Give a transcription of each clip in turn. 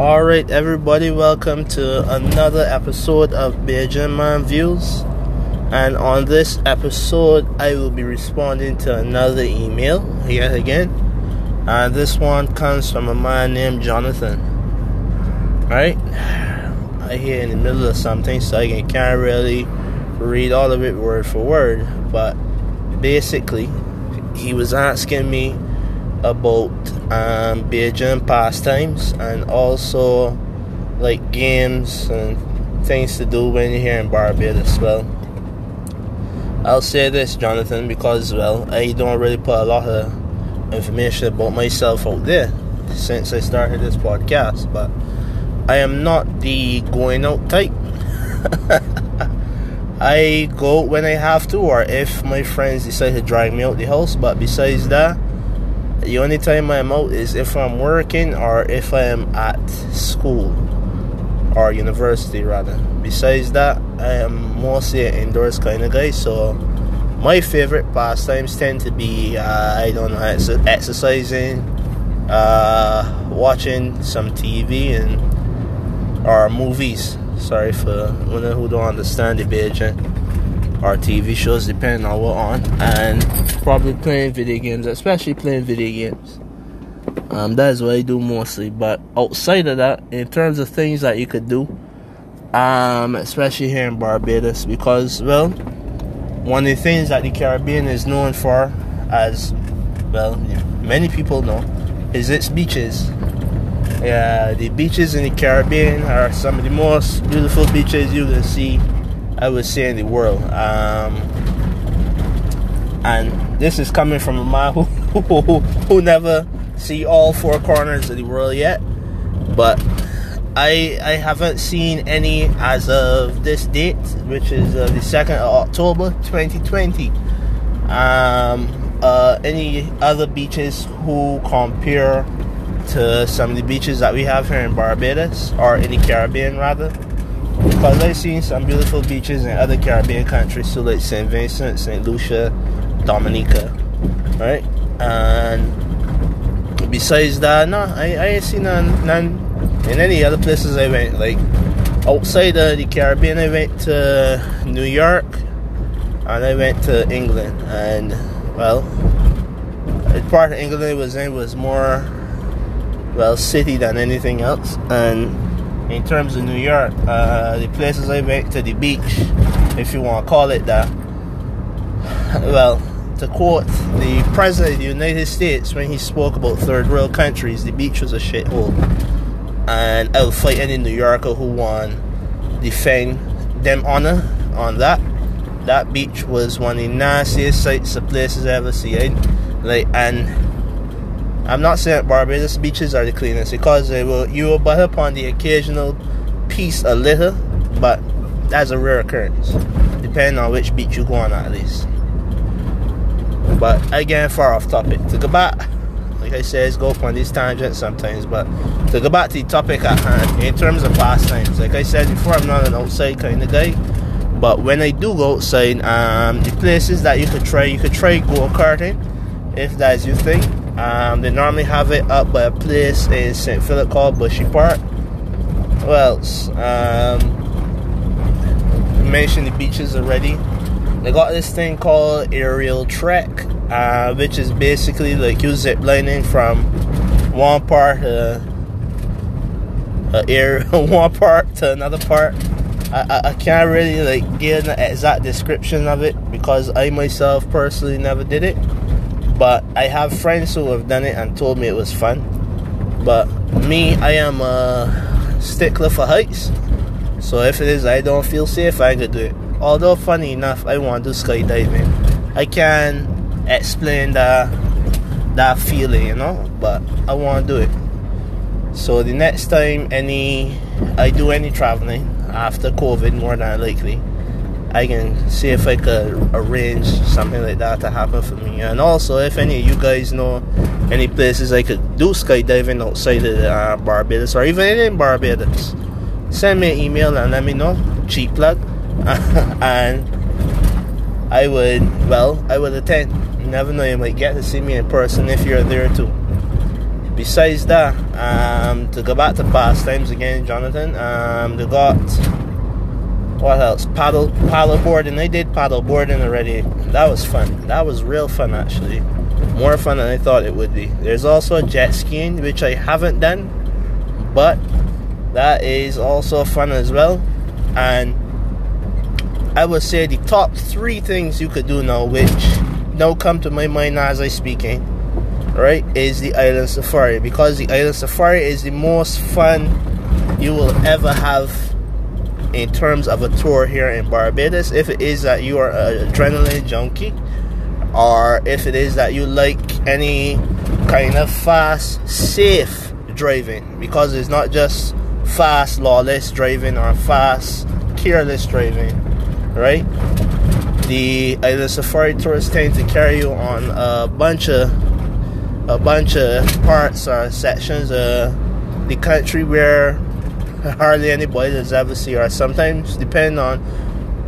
All right, everybody, welcome to another episode of Bajan Man Views. And on this episode, I will be responding to another email yet again. And this one comes from a man named Jonathan. Right? I hear in the middle of something, so I can't really read all of it word for word. But basically, he was asking me about um, Bajan pastimes and also like games and things to do when you're here in Barbados. Well, I'll say this, Jonathan, because well, I don't really put a lot of information about myself out there since I started this podcast, but I am not the going out type. I go when I have to, or if my friends decide to drag me out the house. But besides that, the only time I'm out is if I'm working or if I am at school or university, rather. Besides that, I am mostly an indoors kind of guy. So my favorite pastimes tend to be uh, I don't know ex- exercising, uh, watching some TV and or movies Sorry for who don't understand the Bajan or TV shows, depending on what on, and probably playing video games, especially playing video games. Um, that is what I do mostly. But outside of that, in terms of things that you could do, um, especially here in Barbados, because well, one of the things that the Caribbean is known for, as well, many people know, is its beaches. Yeah, the beaches in the Caribbean are some of the most beautiful beaches you can see, I would say, in the world. Um, and this is coming from a man who, who, who never see all four corners of the world yet. But I I haven't seen any as of this date, which is uh, the second of October, 2020. Um, uh, any other beaches who compare to some of the beaches that we have here in Barbados or in the Caribbean rather. Because I've seen some beautiful beaches in other Caribbean countries, so like St. Vincent, St. Lucia, Dominica, right? And besides that, no, I, I ain't seen none, none in any other places I went. Like outside of the Caribbean, I went to New York and I went to England. And well, the part of England I was in was more well city than anything else. And in terms of New York, uh, the places I went to the beach, if you want to call it that. Well, to quote the president of the United States when he spoke about third world countries, the beach was a shithole. And I'll fight any New Yorker who want defend them honor on that. That beach was one of the nastiest sights of places I ever seen. Like and I'm not saying Barbados beaches are the cleanest because they will you will butt upon the occasional piece of litter, but that's a rare occurrence, depending on which beach you go on at least. But again, far off topic. To go back, like I said, go up on these tangents sometimes, but to go back to the topic at hand, in terms of pastimes, like I said before, I'm not an outside kind of guy. But when I do go outside, um, the places that you could try, you could try go karting if that's your thing. Um, they normally have it up by a place in St. Philip called Bushy Park. Well, um, mentioned the beaches already. They got this thing called aerial trek, uh, which is basically like you zip lining from one part to uh, air, one part to another part. I, I, I can't really like give an exact description of it because I myself personally never did it but I have friends who have done it and told me it was fun. But me, I am a stickler for heights. So if it is I don't feel safe, I could do it. Although funny enough, I want to skydiving. I can explain that that feeling, you know, but I want to do it. So the next time any I do any traveling after COVID, more than likely, I can see if I could arrange something like that to happen for me. And also, if any of you guys know any places I could do skydiving outside of uh, Barbados or even in Barbados, send me an email and let me know. Cheap plug. and I would, well, I would attend. You never know, you might get to see me in person if you're there too. besides that, um, to go back to past times again, Jonathan, um, they got what else? Paddle paddle boarding. They did paddle boarding already. That was fun. That was real fun actually. More fun than I thought it would be. There's also jet skiing, which I haven't done, but that is also fun as well. And I would say the top three things you could do now, which now come to my mind as I speaking, right, is the island safari because the island safari is the most fun you will ever have in terms of a tour here in Barbados. If it is that you are an adrenaline junkie, or if it is that you like any kind of fast, safe driving, because it's not just fast, lawless driving or fast, careless driving, right? The uh, island safari tours tend to carry you on a bunch of a bunch of parts or sections of the country where hardly anybody has ever seen, or sometimes depending on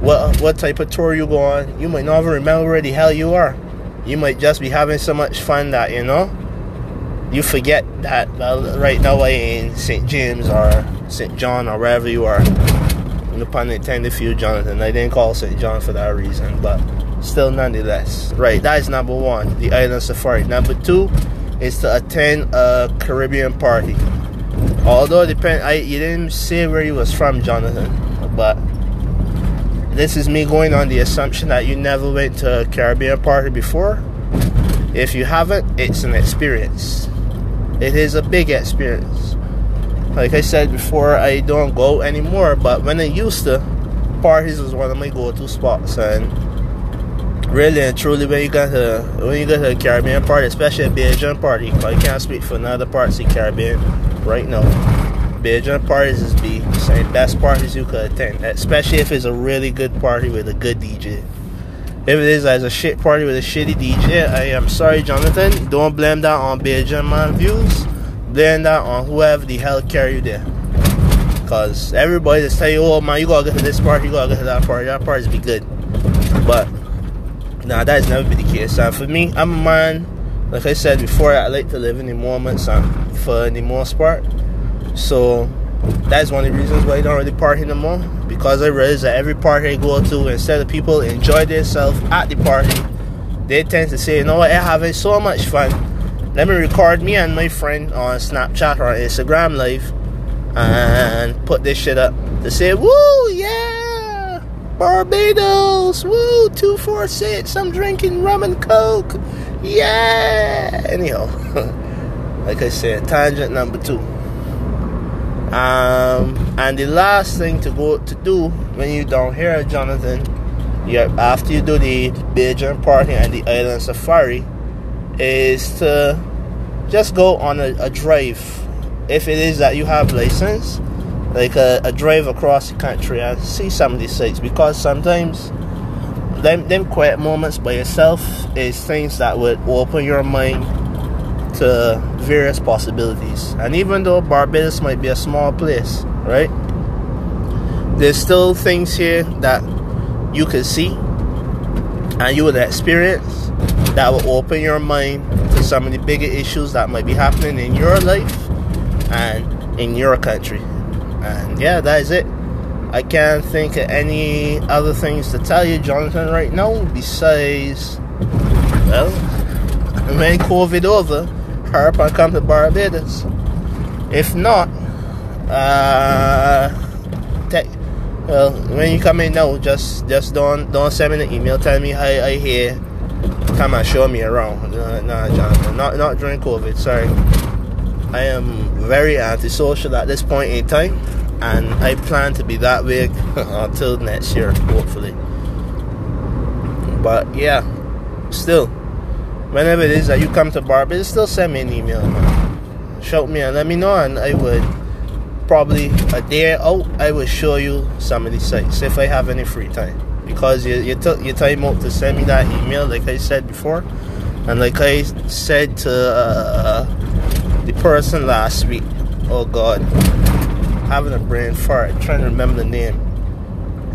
what what type of tour you go on, you might not even remember where the hell you are. You might just be having so much fun that you know you forget that right now I in St. James or St. John or wherever you are. No pun intended for you, Jonathan. I didn't call St. John for that reason, but still nonetheless. Right, that is number one, the island safari. Number two is to attend a Caribbean party. Although depend, I you didn't say where you was from, Jonathan, but this is me going on the assumption that you never went to a Caribbean party before. If you haven't, it's an experience. It is a big experience. Like I said before, I don't go anymore, but when I used to, parties was one of my go-to spots, and really and truly, when you got to when you go to a Caribbean party, especially a Bajan party, I can't speak for another parts of the Caribbean right now. Bajan parties is the same best parties you could attend, especially if it's a really good party with a good DJ. If it is as a shit party with a shitty DJ, I am sorry, Jonathan. Don't blame that on Bajan man views. Blame that on whoever the hell carry you there. Cause everybody just tell you, oh man, you gotta get to this party, you gotta get to that party, that party's be good. But nah, that's never been the case. And for me, I'm a man, like I said before, I like to live in the moments and for the most part. So that's one of the reasons why I don't really party no more. Because I realize that every party I go to, instead of people enjoy themselves at the party, they tend to say, you know what, I'm having so much fun. Let me record me and my friend on Snapchat or Instagram Live and put this shit up to say, woo, yeah, Barbados, woo, 246, I'm drinking rum and coke, yeah. Anyhow, like I said, tangent number two. Um, and the last thing to go to do when you down here, Jonathan, you after you do the Bajan party and the island safari, is to just go on a, a drive. If it is that you have license, like a, a, drive across the country and see some of these sites, because sometimes them them quiet moments by yourself is things that would open your mind to various possibilities. And even though Barbados might be a small place, right? There's still things here that you can see and you will experience that will open your mind to some of the bigger issues that might be happening in your life and in your country. And yeah, that is it. I can't think of any other things to tell you, Jonathan, right now, besides, well, when COVID over, hurry and come to Barbados. If not, uh, well, when you come in now, just just don't don't send me an email telling me I I hear come and show me around. No, no, Jonathan, not not during COVID. Sorry, I am very antisocial at this point in time, and I plan to be that way until next year, hopefully. But yeah, still whenever it is that you come to Barbados, still send me an email. Shout me and let me know, and I would probably a day out, I will show you some of these sites if I have any free time. Because you, you took your time out to send me that email, like I said before, and like I said to uh, the person last week. Oh God, having a brain fart, trying to remember the name.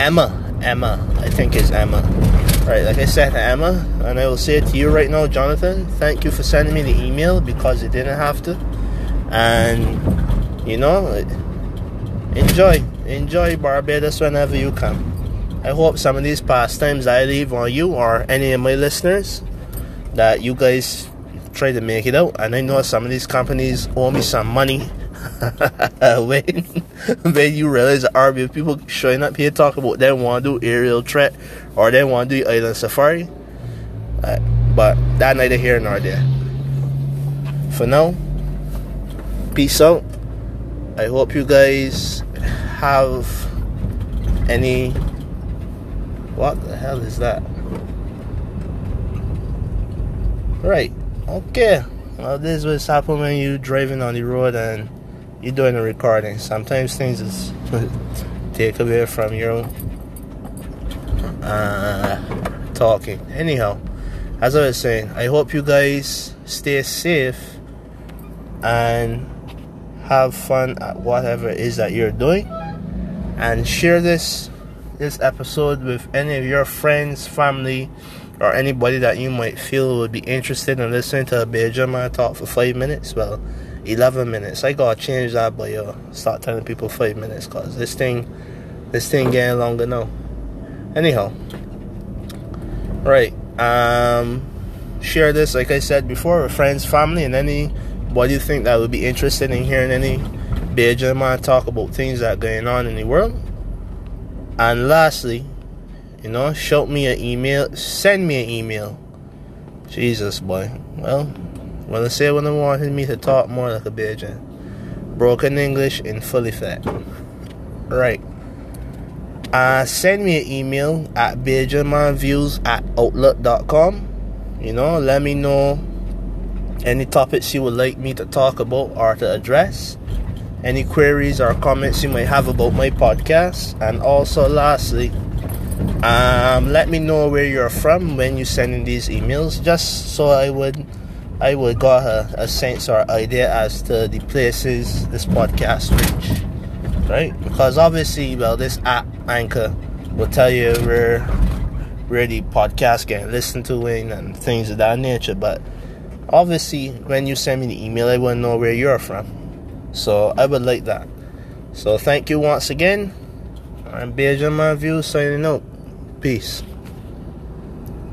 Emma, Emma, I think it's Emma Right, like I said Emma, and I will say it to you right now, Jonathan, thank you for sending me the email because you didn't have to. and you know, enjoy, enjoy Barbados whenever you come. I hope some of these pastimes I leave on you or any of my listeners that you guys try to make it out. And I know some of these companies owe me some money. when, when you realize the army of people showing up here talking about they want to do aerial trek or they want to do island safari. Uh, but that neither here nor there. For now, peace out. I hope you guys have any. What the hell is that? Right. Okay. Well, this is what's happening when you driving on the road and you're doing a recording. Sometimes things is take away from your uh, talking. Anyhow, as I was saying, I hope you guys stay safe and have fun at whatever it is that you're doing, and share this this episode with any of your friends, family, or anybody that you might feel would be interested in listening to a Bajan man talk for five minutes. Well, 11 minutes. I gotta change that, but yo, start telling people five minutes because this thing, this thing getting longer now. Anyhow, right. Um, share this, like I said before, with friends, family, and any anybody you think that would be interested in hearing any Bajan man talk about things that are going on in the world. And lastly, you know, shoot me an email, send me an email. Jesus, boy. Well, well, I say when I wanted me to talk more like a Bajan. Broken English in fully fat. Right. Uh, send me an email at BajanManViews at Outlook.com. You know, let me know any topics you would like me to talk about or to address. Any queries or comments you might have about my podcast. And also, lastly, um, let me know where you're from when you're sending these emails, just so I would I would got a, a sense or idea as to the places this podcast reach, right? Because obviously, well, this app Anchor will tell you where where the podcast can listen to in and things of that nature. But obviously, when you send me the email, I want to know where you're from. So I would like that. So thank you once again. I'm Bajan My View signing out. Peace.